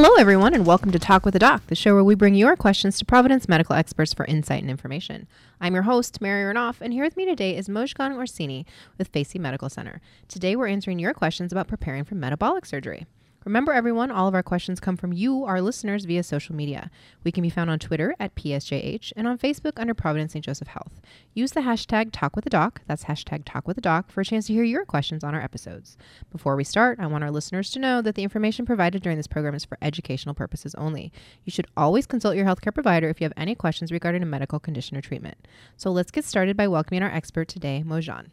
Hello, everyone, and welcome to Talk with a Doc, the show where we bring your questions to Providence medical experts for insight and information. I'm your host, Mary Renoff, and here with me today is Mojgan Orsini with Facey Medical Center. Today, we're answering your questions about preparing for metabolic surgery. Remember, everyone, all of our questions come from you, our listeners, via social media. We can be found on Twitter at PSJH and on Facebook under Providence St. Joseph Health. Use the hashtag TalkWithADoc, that's hashtag TalkWithADoc, for a chance to hear your questions on our episodes. Before we start, I want our listeners to know that the information provided during this program is for educational purposes only. You should always consult your healthcare provider if you have any questions regarding a medical condition or treatment. So let's get started by welcoming our expert today, Mojan.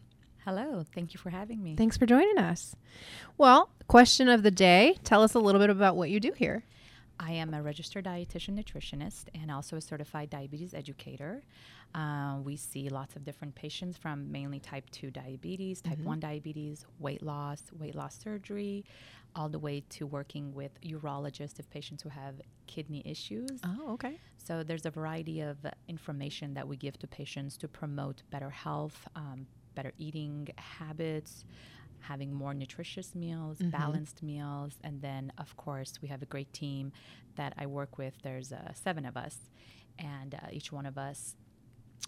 Hello, thank you for having me. Thanks for joining us. Well, question of the day tell us a little bit about what you do here. I am a registered dietitian nutritionist and also a certified diabetes educator. Uh, we see lots of different patients from mainly type 2 diabetes, type Mm-hmm. 1 diabetes, weight loss, weight loss surgery, all the way to working with urologists of patients who have kidney issues. Oh, okay. So there's a variety of information that we give to patients to promote better health, um, better eating habits, having more nutritious meals, Mhm. balanced meals, and then of course we have a great team that I work with. There's uh, seven of us, and uh, each one of us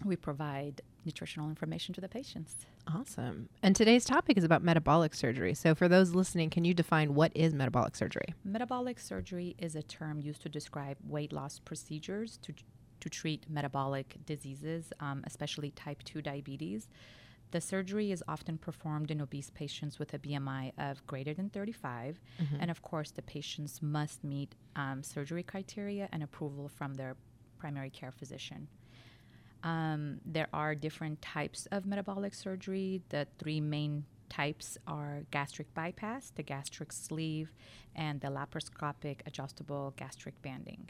we provide nutritional information to the patients. Awesome. And today's topic is about metabolic surgery. So, for those listening, can you define what is metabolic surgery? Metabolic surgery is a term used to describe weight loss procedures to, to treat metabolic diseases, um, especially type 2 diabetes. The surgery is often performed in obese patients with a BMI of greater than 35. And of course, the patients must meet um, surgery criteria and approval from their primary care physician. Um, there are different types of metabolic surgery. The three main types are gastric bypass, the gastric sleeve, and the laparoscopic adjustable gastric banding.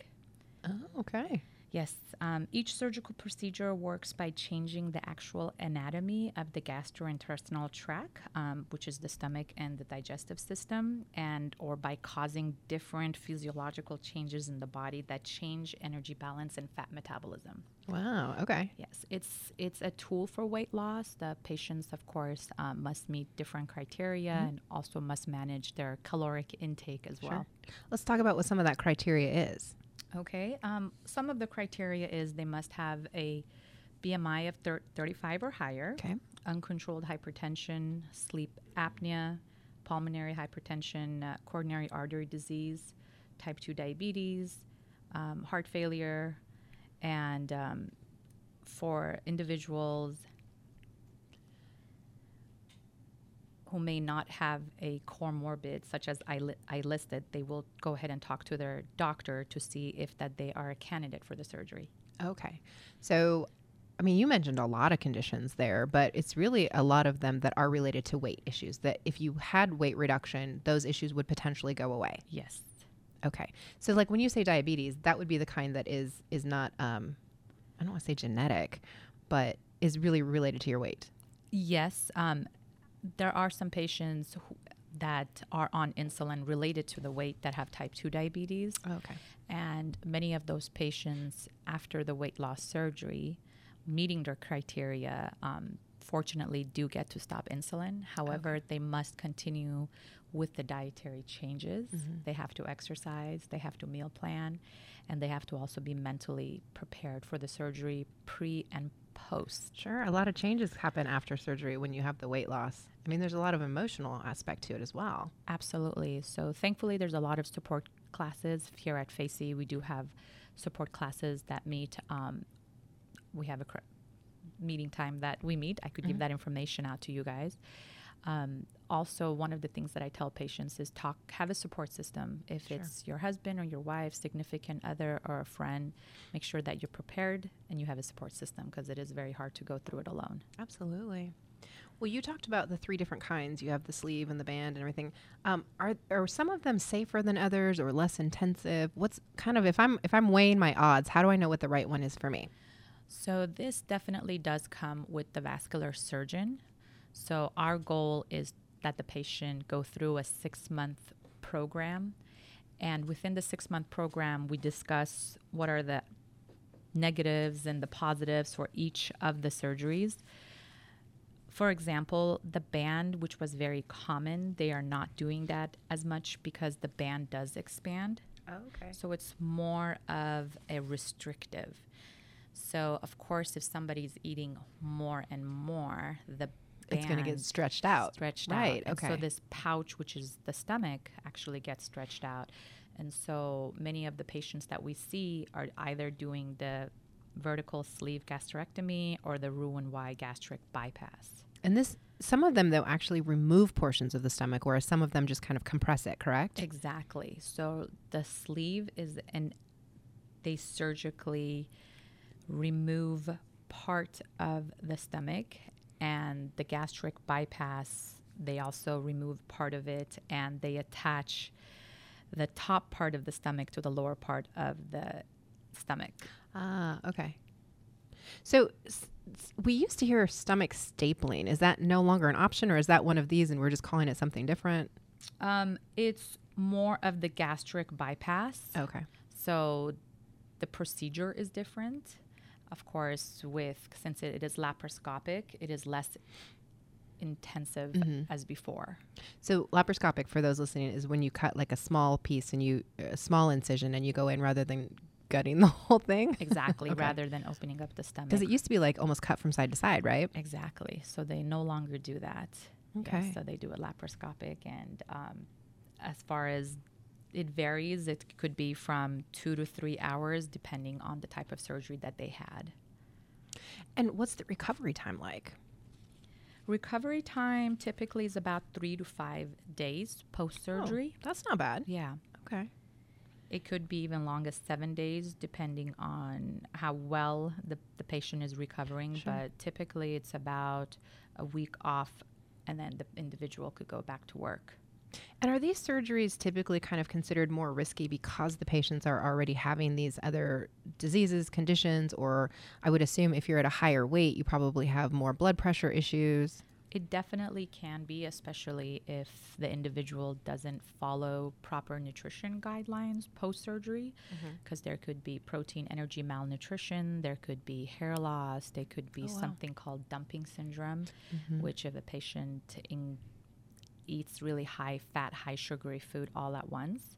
Oh, okay. Yes, um, each surgical procedure works by changing the actual anatomy of the gastrointestinal tract, um, which is the stomach and the digestive system, and or by causing different physiological changes in the body that change energy balance and fat metabolism. Wow. Okay. Yes, it's it's a tool for weight loss. The patients, of course, um, must meet different criteria and also must manage their caloric intake as well. Let's talk about what some of that criteria is. Okay. Um, some of the criteria is they must have a BMI of thir- 35 or higher, Okay. uncontrolled hypertension, sleep apnea, pulmonary hypertension, uh, coronary artery disease, type 2 diabetes, um, heart failure, and um, for individuals who may not have a comorbid, such as I, li- I listed, they will go ahead and talk to their doctor to see if that they are a candidate for the surgery. Okay. So, I mean, you mentioned a lot of conditions there, but it's really a lot of them that are related to weight issues. That if you had weight reduction, those issues would potentially go away. Yes. Okay. So, like when you say diabetes, that would be the kind that is is not um, I don't want to say genetic, but is really related to your weight. Yes. Um, there are some patients who, that are on insulin related to the weight that have type 2 diabetes. Okay. And many of those patients, after the weight loss surgery, meeting their criteria, um, fortunately do get to stop insulin. However, they must continue with the dietary changes. They have to exercise, they have to meal plan, and they have to also be mentally prepared for the surgery pre and post. Sure. A lot of changes happen after surgery when you have the weight loss. I mean, there's a lot of emotional aspect to it as well. Absolutely. So thankfully, there's a lot of support classes here at Facey. We do have support classes that meet. Um, we have a cr- meeting time that we meet. I could give that information out to you guys. Um, also, one of the things that I tell patients is talk, have a support system. If Sure. it's your husband or your wife, significant other, or a friend, make sure that you're prepared and you have a support system because it is very hard to go through it alone. Absolutely. Well, you talked about the three different kinds. You have the sleeve and the band and everything. Um, are are some of them safer than others or less intensive? What's kind of if I'm if I'm weighing my odds, how do I know what the right one is for me? So this definitely does come with the vascular surgeon. So our goal is that the patient go through a six month program. And within the six month program, we discuss what are the negatives and the positives for each of the surgeries. For example, the band, which was very common, they are not doing that as much because the band does expand. Oh, okay. So it's more of a restrictive. So of course, if somebody's eating more and more, the It's going to get stretched out. stretched Right, out. And okay. So this pouch, which is the stomach, actually gets stretched out. And so many of the patients that we see are either doing the vertical sleeve gastrectomy or the Roux-en-Y gastric bypass. And this, some of them though actually remove portions of the stomach, whereas some of them just kind of compress it. Correct? Exactly. So the sleeve is an they surgically remove part of the stomach and the gastric bypass they also remove part of it and they attach the top part of the stomach to the lower part of the stomach. Ah, okay. So s- s- we used to hear stomach stapling. Is that no longer an option, or is that one of these, and we're just calling it something different? Um, it's more of the gastric bypass. Okay. So the procedure is different. Of course, with since it, it is laparoscopic, it is less intensive as before. So laparoscopic, for those listening, is when you cut like a small piece and you a small incision and you go in rather than gutting the whole thing. Exactly, Okay. rather than opening up the stomach. Because it used to be like almost cut from side to side, right? exactly. So they no longer do that. Yes, Okay. so they do it laparoscopic, and um, as far as it varies, it could be from two to three hours, depending on the type of surgery that they had. And what's the recovery time like? Recovery time typically is about three to five days post surgery. Oh, that's not bad. Yeah. Okay. It could be even longer, seven days, depending on how well the, the patient is recovering. Sure. But typically, it's about a week off, and then the individual could go back to work. And are these surgeries typically kind of considered more risky because the patients are already having these other diseases, conditions, or I would assume if you're at a higher weight, you probably have more blood pressure issues. It definitely can be, especially if the individual doesn't follow proper nutrition guidelines post surgery, because mm-hmm. there could be protein energy malnutrition, there could be hair loss, there could be Oh, wow. something called dumping syndrome, mm-hmm. which if a patient in, eats really high fat, high sugary food all at once.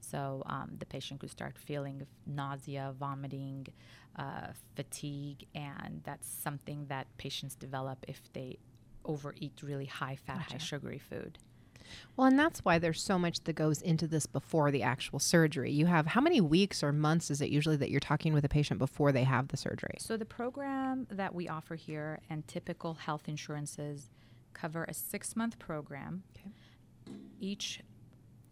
So um, the patient could start feeling nausea, vomiting, uh, fatigue, and that's something that patients develop if they overeat really high fat, high sugary food. Well, and that's why there's so much that goes into this before the actual surgery. You have how many weeks or months is it usually that you're talking with a patient before they have the surgery? So the program that we offer here and typical health insurances cover a six month program. Okay. Each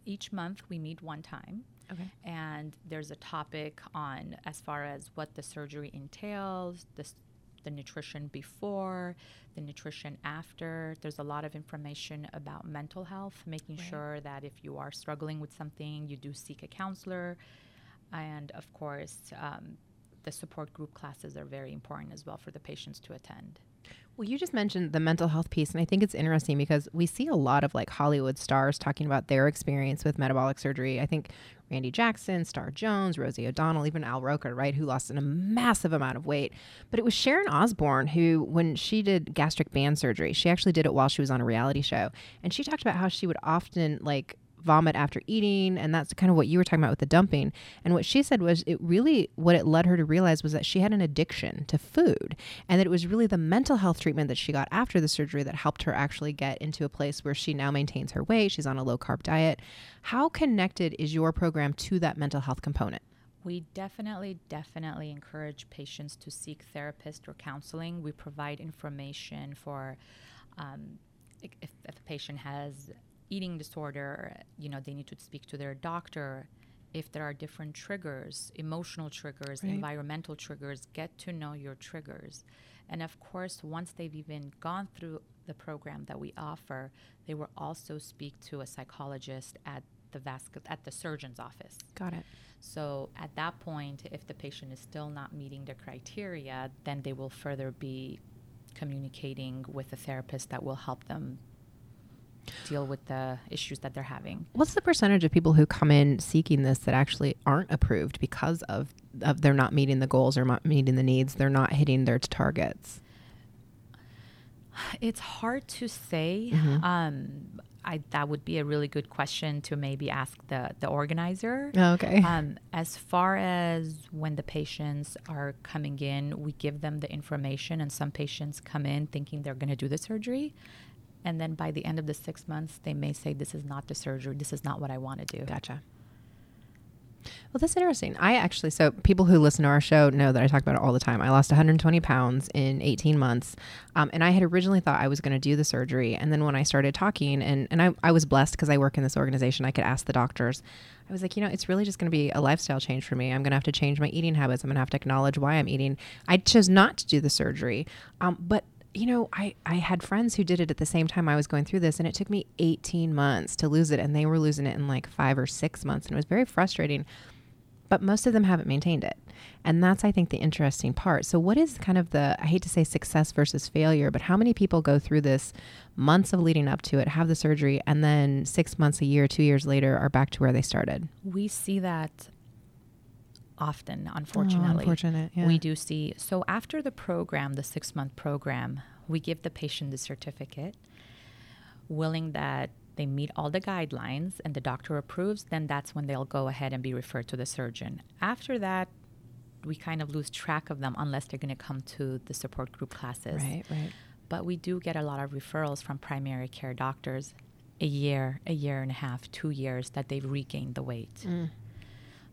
each month we meet one time. Okay. and there's a topic on as far as what the surgery entails, the, the nutrition before, the nutrition after. There's a lot of information about mental health, making Right. sure that if you are struggling with something, you do seek a counselor. And of course, um, the support group classes are very important as well for the patients to attend. Well, you just mentioned the mental health piece, and I think it's interesting because we see a lot of like Hollywood stars talking about their experience with metabolic surgery. I think Randy Jackson, Star Jones, Rosie O'Donnell, even Al Roker, right, who lost a massive amount of weight. But it was Sharon Osbourne who, when she did gastric band surgery, she actually did it while she was on a reality show, and she talked about how she would often like vomit after eating and that's kind of what you were talking about with the dumping. And what she said was it really what it led her to realize was that she had an addiction to food and that it was really the mental health treatment that she got after the surgery that helped her actually get into a place where she now maintains her weight. She's on a low carb diet. How connected is your program to that mental health component? We definitely, definitely encourage patients to seek therapist or counseling. We provide information for um, if, if a patient has eating disorder, you know, they need to speak to their doctor. If there are different triggers, emotional triggers, Right. environmental triggers, get to know your triggers. And of course, once they've even gone through the program that we offer, they will also speak to a psychologist at the vascu- at the surgeon's office. got it So at that point, if the patient is still not meeting the criteria, then they will further be communicating with a therapist that will help them deal with the issues that they're having. what's the percentage of people who come in seeking this that actually aren't approved because of, of they're not meeting the goals or not meeting the needs they're not hitting their targets It's hard to say. Mhm. Um, I, that would be a really good question to maybe ask the, the organizer. Oh, okay. Um, as far as when the patients are coming in, we give them the information, and some patients come in thinking they're going to do the surgery. And then by the end of the six months, they may say, This is not the surgery. This is not what I want to do. Gotcha. Well, that's interesting. I actually, so people who listen to our show know that I talk about it all the time. I lost 120 pounds in 18 months. Um, and I had originally thought I was going to do the surgery. And then when I started talking, and, and I, I was blessed because I work in this organization, I could ask the doctors. I was like, you know, it's really just going to be a lifestyle change for me. I'm going to have to change my eating habits. I'm going to have to acknowledge why I'm eating. I chose not to do the surgery. Um, but you know, I, I had friends who did it at the same time I was going through this, and it took me 18 months to lose it, and they were losing it in like five or six months, and it was very frustrating. But most of them haven't maintained it. And that's, I think, the interesting part. So, what is kind of the, I hate to say success versus failure, but how many people go through this months of leading up to it, have the surgery, and then six months, a year, two years later are back to where they started? We see that often, unfortunately. Oh, unfortunate, yeah. We do see. So after the program, the six month program, we give the patient the certificate, willing that they meet all the guidelines and the doctor approves, then that's when they'll go ahead and be referred to the surgeon. After that, we kind of lose track of them unless they're going to come to the support group classes. Right, right. But we do get a lot of referrals from primary care doctors a year, a year and a half, two years that they've regained the weight. Mm.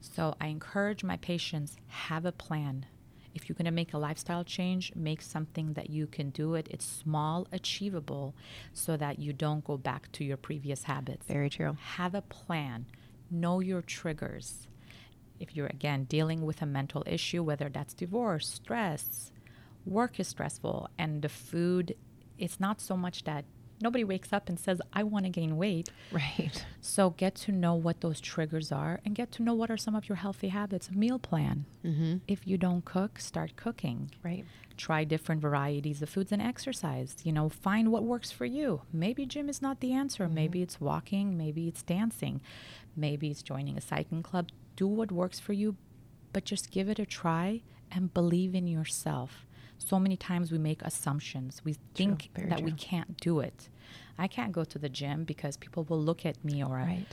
So I encourage my patients have a plan. If you're going to make a lifestyle change, make something that you can do it. It's small, achievable, so that you don't go back to your previous habits. Very true. Have a plan. Know your triggers. If you're again dealing with a mental issue, whether that's divorce, stress, work is stressful, and the food, it's not so much that nobody wakes up and says, I want to gain weight. Right. So get to know what those triggers are and get to know what are some of your healthy habits. Meal plan. Mm-hmm. If you don't cook, start cooking. Right. Try different varieties of foods and exercise. You know, find what works for you. Maybe gym is not the answer. Mm-hmm. Maybe it's walking. Maybe it's dancing. Maybe it's joining a cycling club. Do what works for you, but just give it a try and believe in yourself so many times we make assumptions. We think that true. we can't do it. I can't go to the gym because people will look at me or right.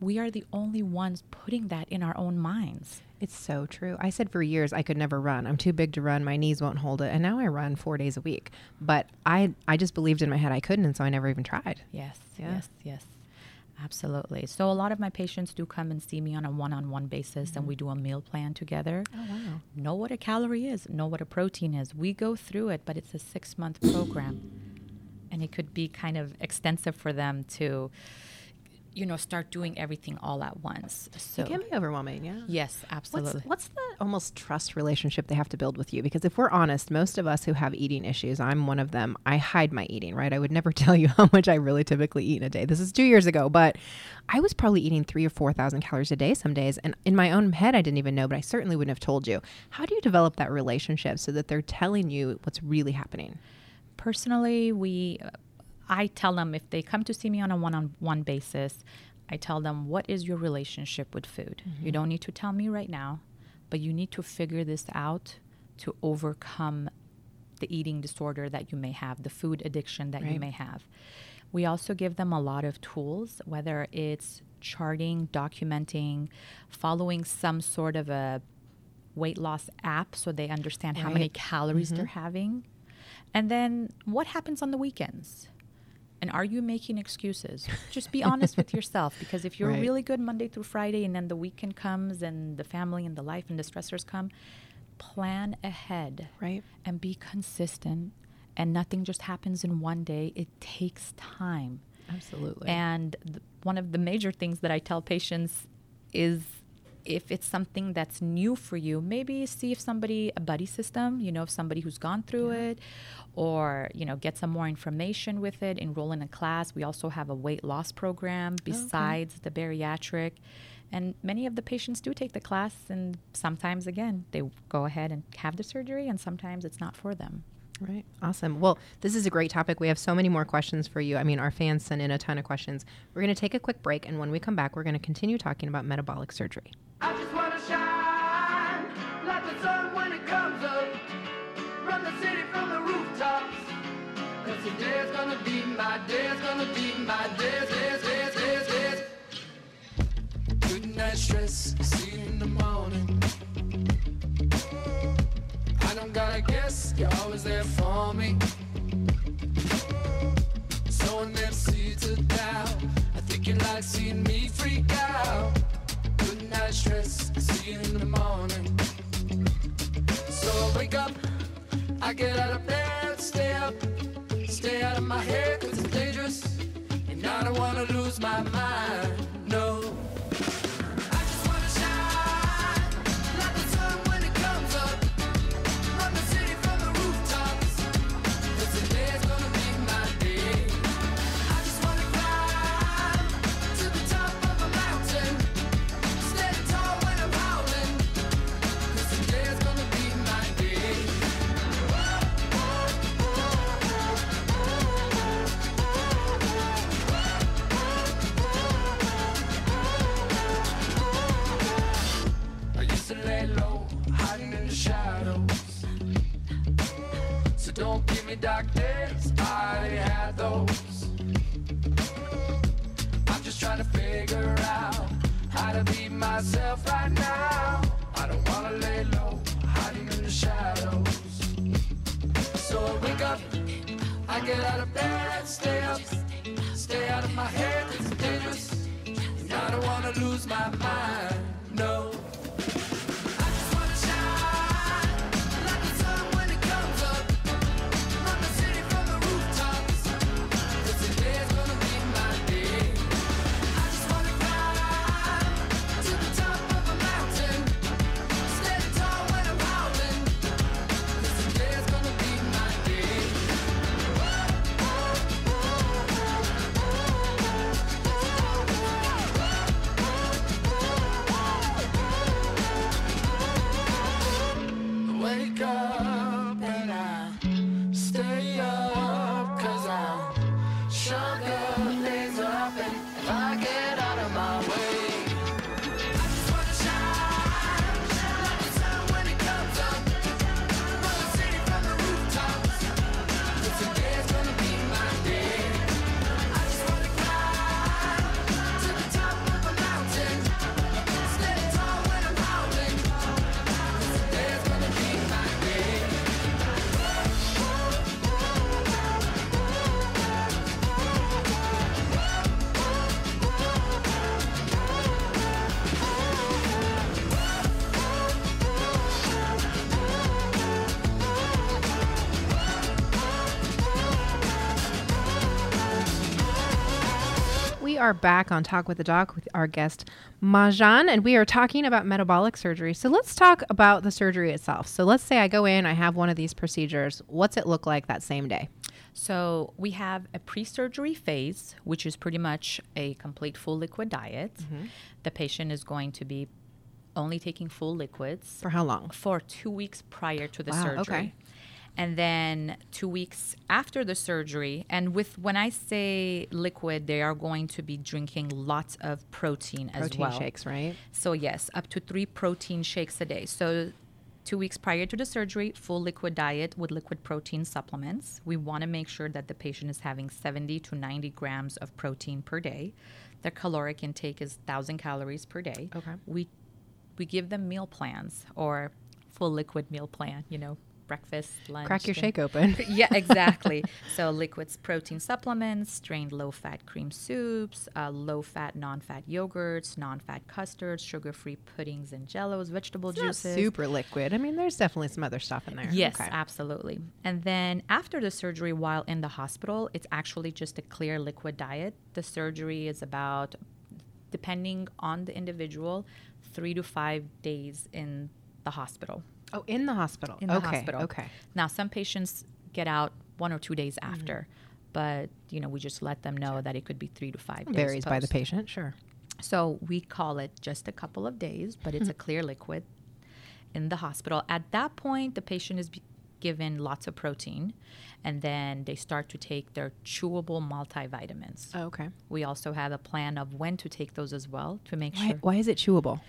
we are the only ones putting that in our own minds. It's so true. I said for years I could never run. I'm too big to run. My knees won't hold it. And now I run 4 days a week. But I I just believed in my head I couldn't and so I never even tried. Yes. Yeah. Yes. Yes. Absolutely. So a lot of my patients do come and see me on a one-on-one basis mm-hmm. and we do a meal plan together. Oh wow. Know what a calorie is, know what a protein is. We go through it, but it's a 6-month program. And it could be kind of extensive for them to you know, start doing everything all at once. So it can be overwhelming, yeah. Yes, absolutely. What's, what's, the almost trust relationship they have to build with you? Because if we're honest, most of us who have eating issues, I'm one of them. I hide my eating, right? I would never tell you how much I really typically eat in a day. This is two years ago, but I was probably eating three or four thousand calories a day some days, and in my own head, I didn't even know, but I certainly wouldn't have told you. How do you develop that relationship so that they're telling you what's really happening? Personally, we I tell them if they come to see me on a one on one basis, I tell them, what is your relationship with food? Mm-hmm. You don't need to tell me right now, but you need to figure this out to overcome the eating disorder that you may have, the food addiction that right. you may have. We also give them a lot of tools, whether it's charting, documenting, following some sort of a weight loss app so they understand right. how many calories mm-hmm. they're having. And then what happens on the weekends? And are you making excuses? Just be honest with yourself because if you're right. really good Monday through Friday and then the weekend comes and the family and the life and the stressors come, plan ahead. Right. And be consistent. And nothing just happens in one day, it takes time. Absolutely. And th- one of the major things that I tell patients is if it's something that's new for you, maybe see if somebody, a buddy system, you know, if somebody who's gone through yeah. it, or, you know, get some more information with it, enroll in a class. We also have a weight loss program besides oh, okay. the bariatric. And many of the patients do take the class, and sometimes, again, they go ahead and have the surgery, and sometimes it's not for them. Right. Awesome. Well, this is a great topic. We have so many more questions for you. I mean, our fans sent in a ton of questions. We're going to take a quick break, and when we come back, we're going to continue talking about metabolic surgery. Good night, stress. Guess you're always there for me. Sowing them seeds of doubt. I think you like seeing me freak out. Good night stress, see you in the morning. So I wake up, I get out of bed, stay up, stay out of my head, cause it's dangerous. And I don't wanna lose my mind, are back on Talk with the Doc with our guest Majan, and we are talking about metabolic surgery. So let's talk about the surgery itself. So let's say I go in, I have one of these procedures. What's it look like that same day? So we have a pre-surgery phase, which is pretty much a complete full liquid diet. Mm-hmm. The patient is going to be only taking full liquids For how long? for two weeks prior to the Wow, surgery. okay. And then two weeks after the surgery, and with when I say liquid, they are going to be drinking lots of protein, as Protein well. shakes, right? So yes, up to three protein shakes a day. So two weeks prior to the surgery, full liquid diet with liquid protein supplements. We want to make sure that the patient is having 70 to 90 grams of protein per day. Their caloric intake is 1,000 calories per day. Okay. We we give them meal plans or full liquid meal plan. You know, breakfast, lunch. Crack your shake open. yeah, exactly. so liquids, protein supplements, strained low-fat cream soups, uh, low-fat, non-fat yogurts, non-fat custards, sugar-free puddings and jellos, vegetable It's juices. super liquid. I mean, there's definitely some other stuff in there. Yes, Okay. absolutely. And then after the surgery, while in the hospital, it's actually just a clear liquid diet. The surgery is about, depending on the individual, three to five days in the hospital. Oh, in the hospital. In the okay. hospital. Okay. Now, some patients get out one or two days mm. after, but you know we just let them know that it could be three to five. days Varies by the patient, sure. So we call it just a couple of days, but it's a mm-hmm. clear liquid in the hospital. At that point, the patient is given lots of protein, and then they start to take their chewable multivitamins. Oh, okay. We also have a plan of when to take those as well to make Why, sure why is it chewable?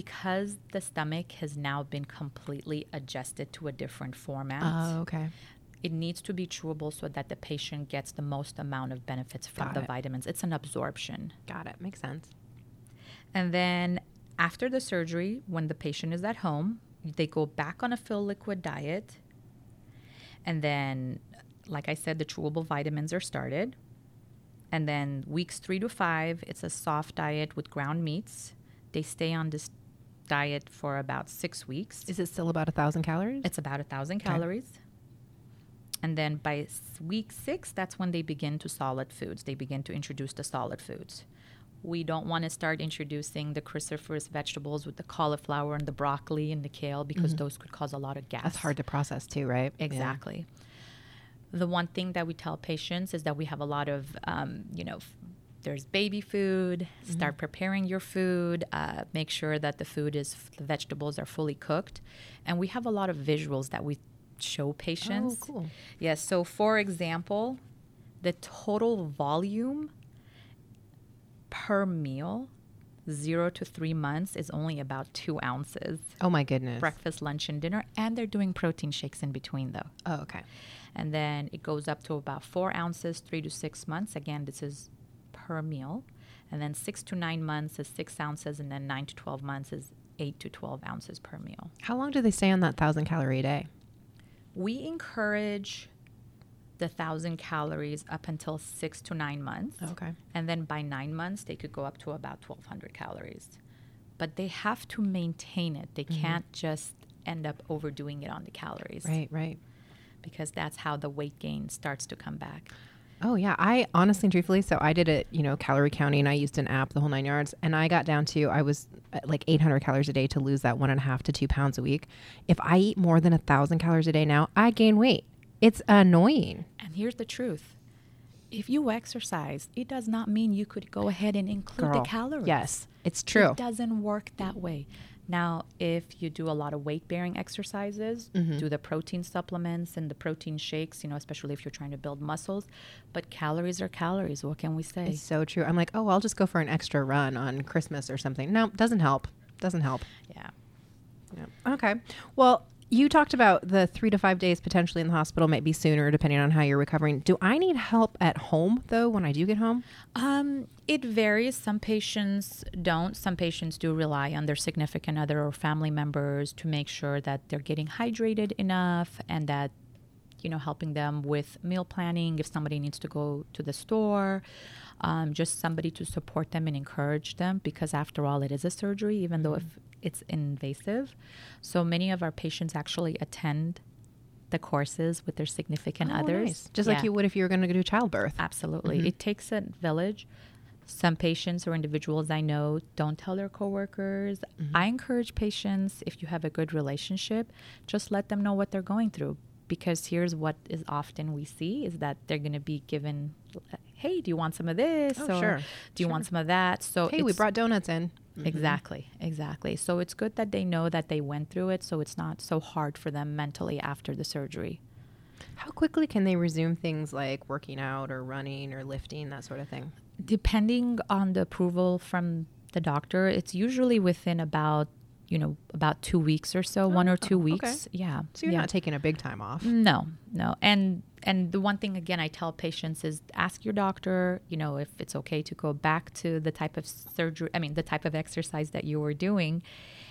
Because the stomach has now been completely adjusted to a different format. Oh, okay. it needs to be chewable so that the patient gets the most amount of benefits from Got the it. vitamins. It's an absorption. Got it. Makes sense. And then after the surgery, when the patient is at home, they go back on a fill liquid diet And then, like I said, the chewable vitamins are started. And then weeks three to five, it's a soft diet with ground meats. They stay on this diet for about six weeks. Is it still about a thousand calories? It's about a thousand calories. And then by week six, that's when they begin to solid foods. They begin to introduce the solid foods. We don't want to start introducing the cruciferous vegetables with the cauliflower and the broccoli and the kale because those could cause a lot of gas. That's hard to process too, right? Yeah. Exactly. The one thing that we tell patients is that we have a lot of, um, you know, f- there's baby food. Start preparing your food. Uh, make sure that the food is, the vegetables are fully cooked. And we have a lot of visuals that we show patients. Oh, cool. Yes. So, for example, the total volume per meal, zero to three months, is only about two ounces. Oh my goodness. Breakfast, lunch, and dinner. And they're doing protein shakes in between, though. Oh, okay. And then it goes up to about four ounces, three to six months. Again, this is per meal. And then six to nine months is six ounces. And then nine to 12 months is eight to 12 ounces per meal. How long do they stay on that thousand calorie a day? We encourage the thousand calories up until six to nine months. Okay. And then by nine months, they could go up to about 1,200 calories. But they have to maintain it. They mm-hmm. can't just end up overdoing it on the calories. Right, right. Because that's how the weight gain starts to come back. Oh yeah, I honestly, and truthfully, so I did it, you know, calorie counting. and I used an app, the whole nine yards, and I got down to I was at like 800 calories a day to lose that one and a half to two pounds a week. If I eat more than a thousand calories a day now, I gain weight. It's annoying. And here's the truth. If you exercise, it does not mean you could go ahead and include Girl, the calories. Yes, it's true. It doesn't work that way. Now, if you do a lot of weight bearing exercises, Mm-hmm. do the protein supplements and the protein shakes, you know, especially if you're trying to build muscles, but calories are calories. What can we say? It's so true. I'm like, oh, I'll just go for an extra run on Christmas or something. No, doesn't help. Doesn't help. yeah. Yeah. Okay. Well, you talked about the three to five days potentially in the hospital, might be sooner depending on how you're recovering. Do I need help at home though when I do get home? Um, it varies. Some patients don't. Some patients do rely on their significant other or family members to make sure that they're getting hydrated enough and that, you know, helping them with meal planning if somebody needs to go to the store. Um, just somebody to support them and encourage them because, after all, it is a surgery, even though if it's invasive. So many of our patients actually attend the courses with their significant Oh, others. nice. Just like you would if you were going to do childbirth. Absolutely. Mm-hmm. It takes a village. Some patients or individuals I know don't tell their coworkers. Mm-hmm. I encourage patients, if you have a good relationship, just let them know what they're going through. Because here's what is often we see is that they're going to be given, hey, do you want some of this? Oh, or sure. do you want some of that? So Hey, we brought donuts in. Mm-hmm. Exactly, exactly. So it's good that they know that they went through it, so it's not so hard for them mentally after the surgery. How quickly can they resume things like working out or running or lifting, that sort of thing? depending on the approval from the doctor, it's usually within about you know about two weeks or so, one or oh, two Oh, okay. weeks. Yeah. So you're yeah. not taking a big time off. No, no. And and the one thing again I tell patients is ask your doctor, you know, if it's okay to go back to the type of surgery, I mean the type of exercise that you were doing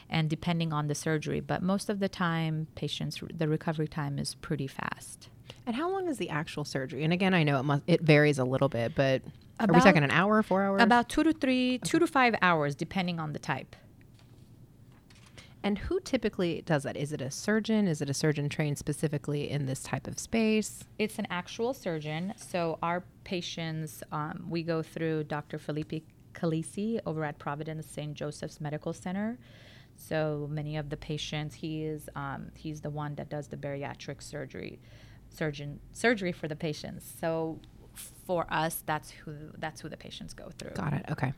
and depending on the surgery, but most of the time patients the recovery time is pretty fast. And how long is the actual surgery? And again, I know it must it varies a little bit, but are we talking an hour, four hours? About 2 to 3, 2 to 5 hours depending on the type. And who typically does that? Is it a surgeon? Is it a surgeon trained specifically in this type of space? It's an actual surgeon. So our patients, um, we go through Dr. Felipe Calisi over at Providence St. Joseph's Medical Center. So many of the patients, he is um, he's the one that does the bariatric surgery, surgeon surgery for the patients. So for us, that's who that's who the patients go through. Got it. Okay.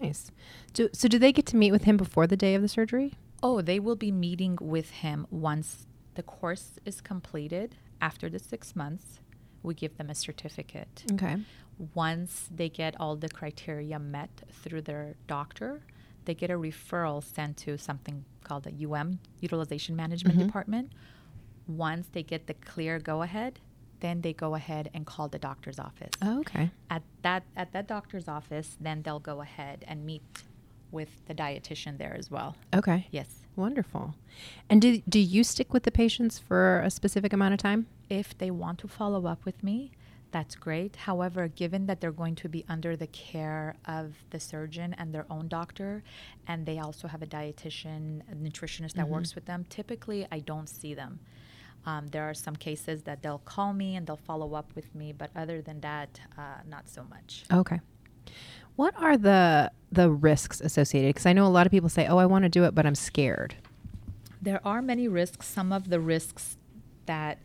Nice. Do, so do they get to meet with him before the day of the surgery? Oh, they will be meeting with him once the course is completed. After the six months, we give them a certificate. Okay. once they get all the criteria met through their doctor, they get a referral sent to something called the UM, Utilization Management Department. Once they get the clear go ahead, then they go ahead and call the doctor's office. Oh, okay. At that at that doctor's office, then they'll go ahead and meet with the dietitian there as well. Okay. Yes. Wonderful. And do do you stick with the patients for a specific amount of time? If they want to follow up with me, that's great. However, given that they're going to be under the care of the surgeon and their own doctor, and they also have a dietitian, a nutritionist that works with them, typically I don't see them. Um, there are some cases that they'll call me and they'll follow up with me, but other than that, uh, not so much. Okay. What are the the risks associated? Because I know a lot of people say, "Oh, I want to do it, but I'm scared." There are many risks. Some of the risks that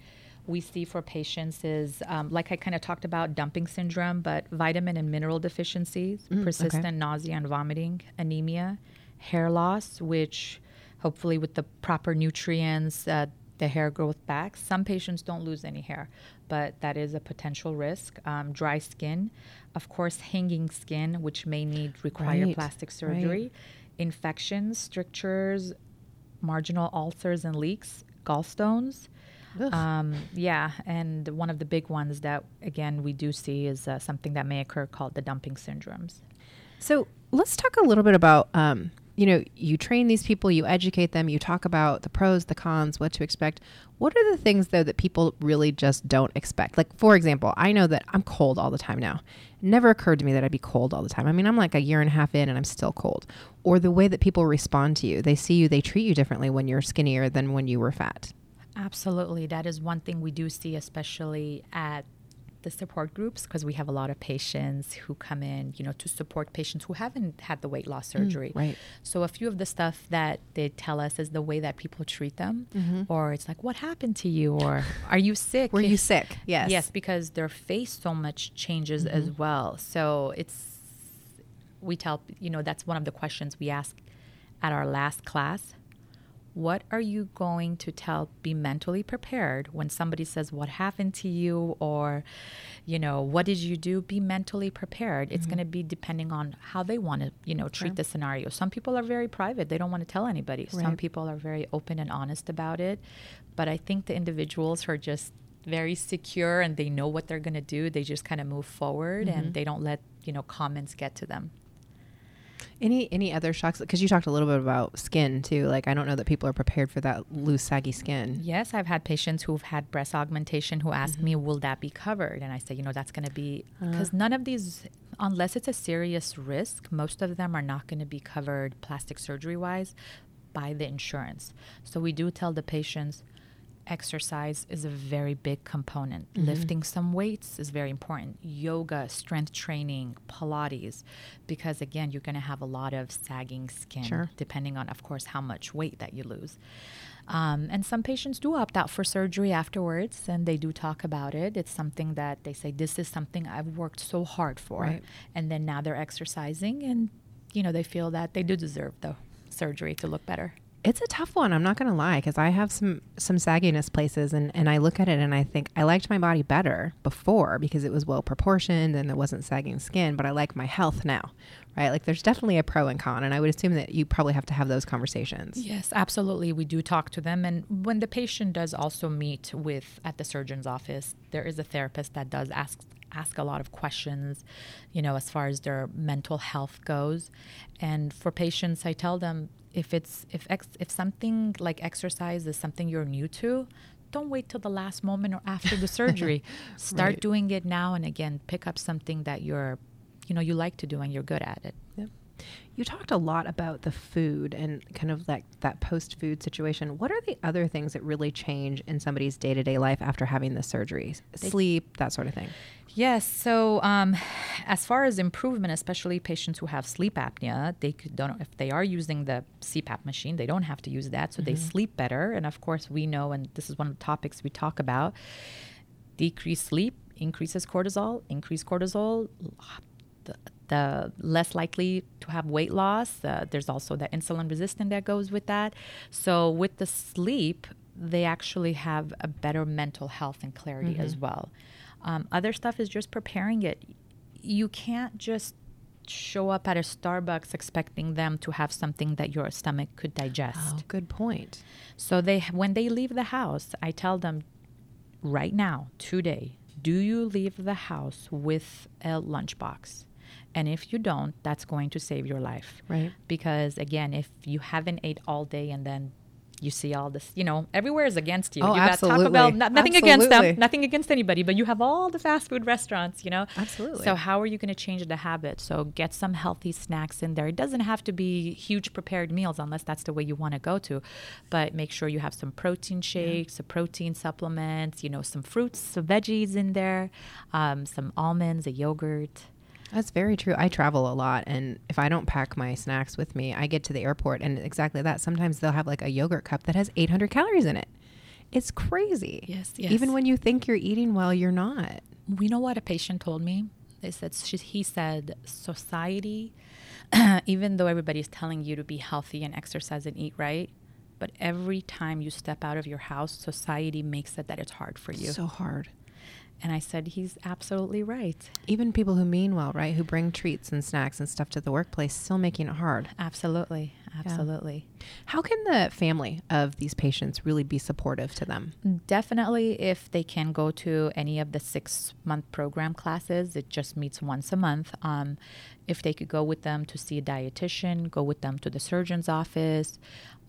we see for patients is, um, like I kind of talked about, dumping syndrome, but vitamin and mineral deficiencies, persistent nausea and vomiting, anemia, hair loss, which hopefully with the proper nutrients, uh, the hair growth back. Some patients don't lose any hair, but that is a potential risk. Um, dry skin, of course, hanging skin, which may need require Right, plastic right. surgery, infections, strictures, marginal ulcers and leaks, gallstones. Um, yeah, and one of the big ones that again we do see is uh, something that may occur called the dumping syndromes. So let's talk a little bit about, um, you know, you train these people, you educate them, you talk about the pros, the cons, what to expect. What are the things though that people really just don't expect? Like, for example, I know that I'm cold all the time now. Never occurred to me that I'd be cold all the time. I mean, I'm like a year and a half in and I'm still cold. Or the way that people respond to you, they see you, they treat you differently when you're skinnier than when you were fat. Absolutely, that is one thing we do see, especially at the support groups, because we have a lot of patients who come in, you know, to support patients who haven't had the weight loss surgery. Mm, right. So a few of the stuff that they tell us is the way that people treat them, or it's like, "What happened to you?" or "Are you sick?" Mm-hmm. Were you sick? Yes. Yes, because their face so much changes as well. So it's we tell you know that's one of the questions we ask at our last class. What are you going to tell? Be mentally prepared when somebody says, What happened to you? or, you know, what did you do? Be mentally prepared. It's mm-hmm. going to be depending on how they want to, you know, treat the scenario. Some people are very private, they don't want to tell anybody. Some people are very open and honest about it. But I think the individuals who are just very secure and they know what they're going to do, they just kind of move forward and mm-hmm. they don't let, you know, comments get to them. Any any other shocks? Because you talked a little bit about skin too. Like I don't know that people are prepared for that loose, saggy skin. Yes, I've had patients who've had breast augmentation who ask mm-hmm. me, "Will that be covered?" And I say, you know, that's going to be uh. because none of these, unless it's a serious risk, most of them are not going to be covered plastic surgery wise by the insurance. So we do tell the patients. Exercise is a very big component. Lifting some weights is very important. Yoga, strength training, Pilates, because again, you're going to have a lot of sagging skin Sure. depending on, of course, how much weight that you lose. Um, and some patients do opt out for surgery afterwards, and they do talk about it. It's something that they say, "This is something I've worked so hard for," Right. and then now they're exercising, and you know they feel that they do deserve the surgery to look better. It's a tough one. I'm not going to lie because I have some some sagginess places, and and I look at it and I think I liked my body better before because it was well proportioned and there wasn't sagging skin. But I like my health now, right? Like there's definitely a pro and con, and I would assume that you probably have to have those conversations. Yes, absolutely. We do talk to them, and when the patient does also meet with at the surgeon's office, there is a therapist that does ask ask a lot of questions, you know, as far as their mental health goes. And for patients, I tell them if it's if ex, if something like exercise is something you're new to. Don't wait till the last moment or after the surgery. Start Right. doing it now, and again, pick up something that you're, you know, you like to do and you're good at it. You talked a lot about the food and kind of like that post food situation. What are the other things that really change in somebody's day to day life after having the surgery? Sleep, that sort of thing. Yes. So, um, as far as improvement, especially patients who have sleep apnea, they could, don't if they are using the CPAP machine, they don't have to use that, so they sleep better. And of course, we know, and this is one of the topics we talk about: decreased sleep increases cortisol. Increased cortisol. The, less likely to have weight loss. Uh, there's also the insulin resistant that goes with that. So with the sleep, they actually have a better mental health and clarity as well. Um, other stuff is just preparing it. You can't just show up at a Starbucks expecting them to have something that your stomach could digest. Oh, good point. So they when they leave the house, I tell them right now, today, do you leave the house with a lunchbox? And if you don't, that's going to save your life. Right. Because again, if you haven't ate all day and then you see all this, you know, everywhere is against you. Oh, you got absolutely. Taco Bell, no- nothing against Absolutely. them, nothing against anybody, but you have all the fast food restaurants, you know? Absolutely. So how are you going to change the habit? So get some healthy snacks in there. It doesn't have to be huge prepared meals unless that's the way you want to go to, but make sure you have some protein shakes, a protein supplements, you know, some fruits, some veggies in there, um, some almonds, a yogurt. That's very true. I travel a lot, and if I don't pack my snacks with me, I get to the airport, and exactly that. Sometimes they'll have like a yogurt cup that has 800 calories in it. It's crazy. Yes, Even when you think you're eating well, you're not. We know what a patient told me. They said she, he said society, even though everybody's telling you to be healthy and exercise and eat right, but every time you step out of your house, society makes it that it's hard for you. So hard. And I said he's absolutely right. Even people who mean well, right? Who bring treats and snacks and stuff to the workplace, still making it hard. Absolutely, absolutely. How can the family of these patients really be supportive to them? Definitely, if they can go to any of the six month program classes, it just meets once a month. Um, if they could go with them to see a dietitian, go with them to the surgeon's office,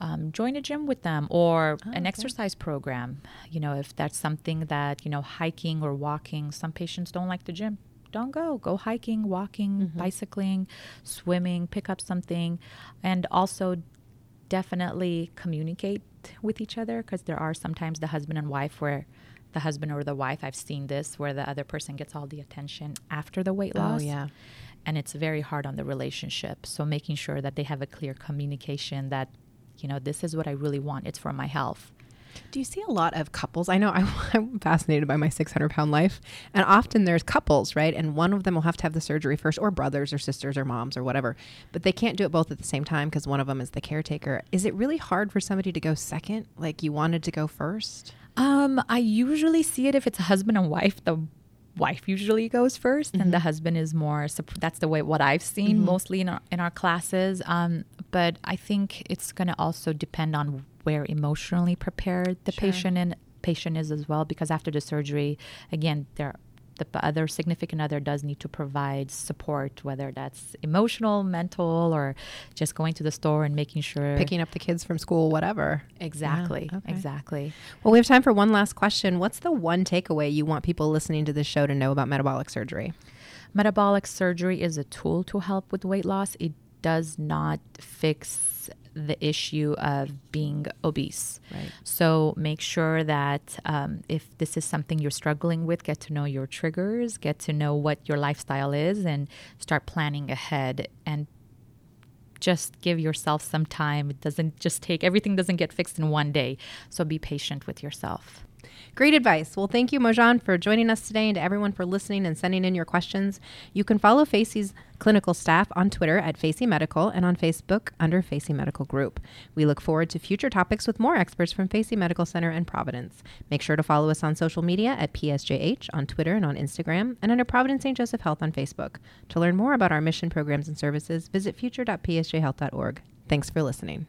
um, join a gym with them or an exercise program. You know, if that's something that, you know, hiking or walking, some patients don't like the gym. Don't go. Go hiking, walking, mm-hmm. bicycling, swimming, pick up something. And also definitely communicate with each other because there are sometimes the husband and wife where the husband or the wife I've seen this where the other person gets all the attention after the weight oh, loss. Oh, yeah. And it's very hard on the relationship. So making sure that they have a clear communication that you know this is what I really want. It's for my health. Do you see a lot of couples? I know I, I'm fascinated by my 600 pound life, and often there's couples, right? And one of them will have to have the surgery first, or brothers, or sisters, or moms, or whatever. But they can't do it both at the same time because one of them is the caretaker. Is it really hard for somebody to go second? Like you wanted to go first? Um, I usually see it if it's a husband and wife. The wife usually goes 1st and the husband is more. That's the way what I've seen mostly in our in our classes. Um, but I think it's going to also depend on where emotionally prepared the patient and patient is as well. Because after the surgery, again, there the other significant other does need to provide support, whether that's emotional, mental, or just going to the store and making sure. Picking up the kids from school, whatever. exactly, okay. exactly. Well, we have time for one last question. What's the one takeaway you want people listening to this show to know about metabolic surgery? Metabolic surgery is a tool to help with weight loss. It does not fix the issue of being obese. Right. So make sure that um, if this is something you're struggling with, get to know your triggers, get to know what your lifestyle is, and start planning ahead. And just give yourself some time. It doesn't just take everything doesn't get fixed in one day. So be patient with yourself. Great advice. Well, thank you, Mojan, for joining us today and to everyone for listening and sending in your questions. You can follow Facey's clinical staff on Twitter at Facey Medical and on Facebook under Facey Medical Group. We look forward to future topics with more experts from Facey Medical Center and Providence. Make sure to follow us on social media at PSJH on Twitter and on Instagram and under Providence St. Joseph Health on Facebook. To learn more about our mission programs and services, visit future.psjhealth.org. Thanks for listening.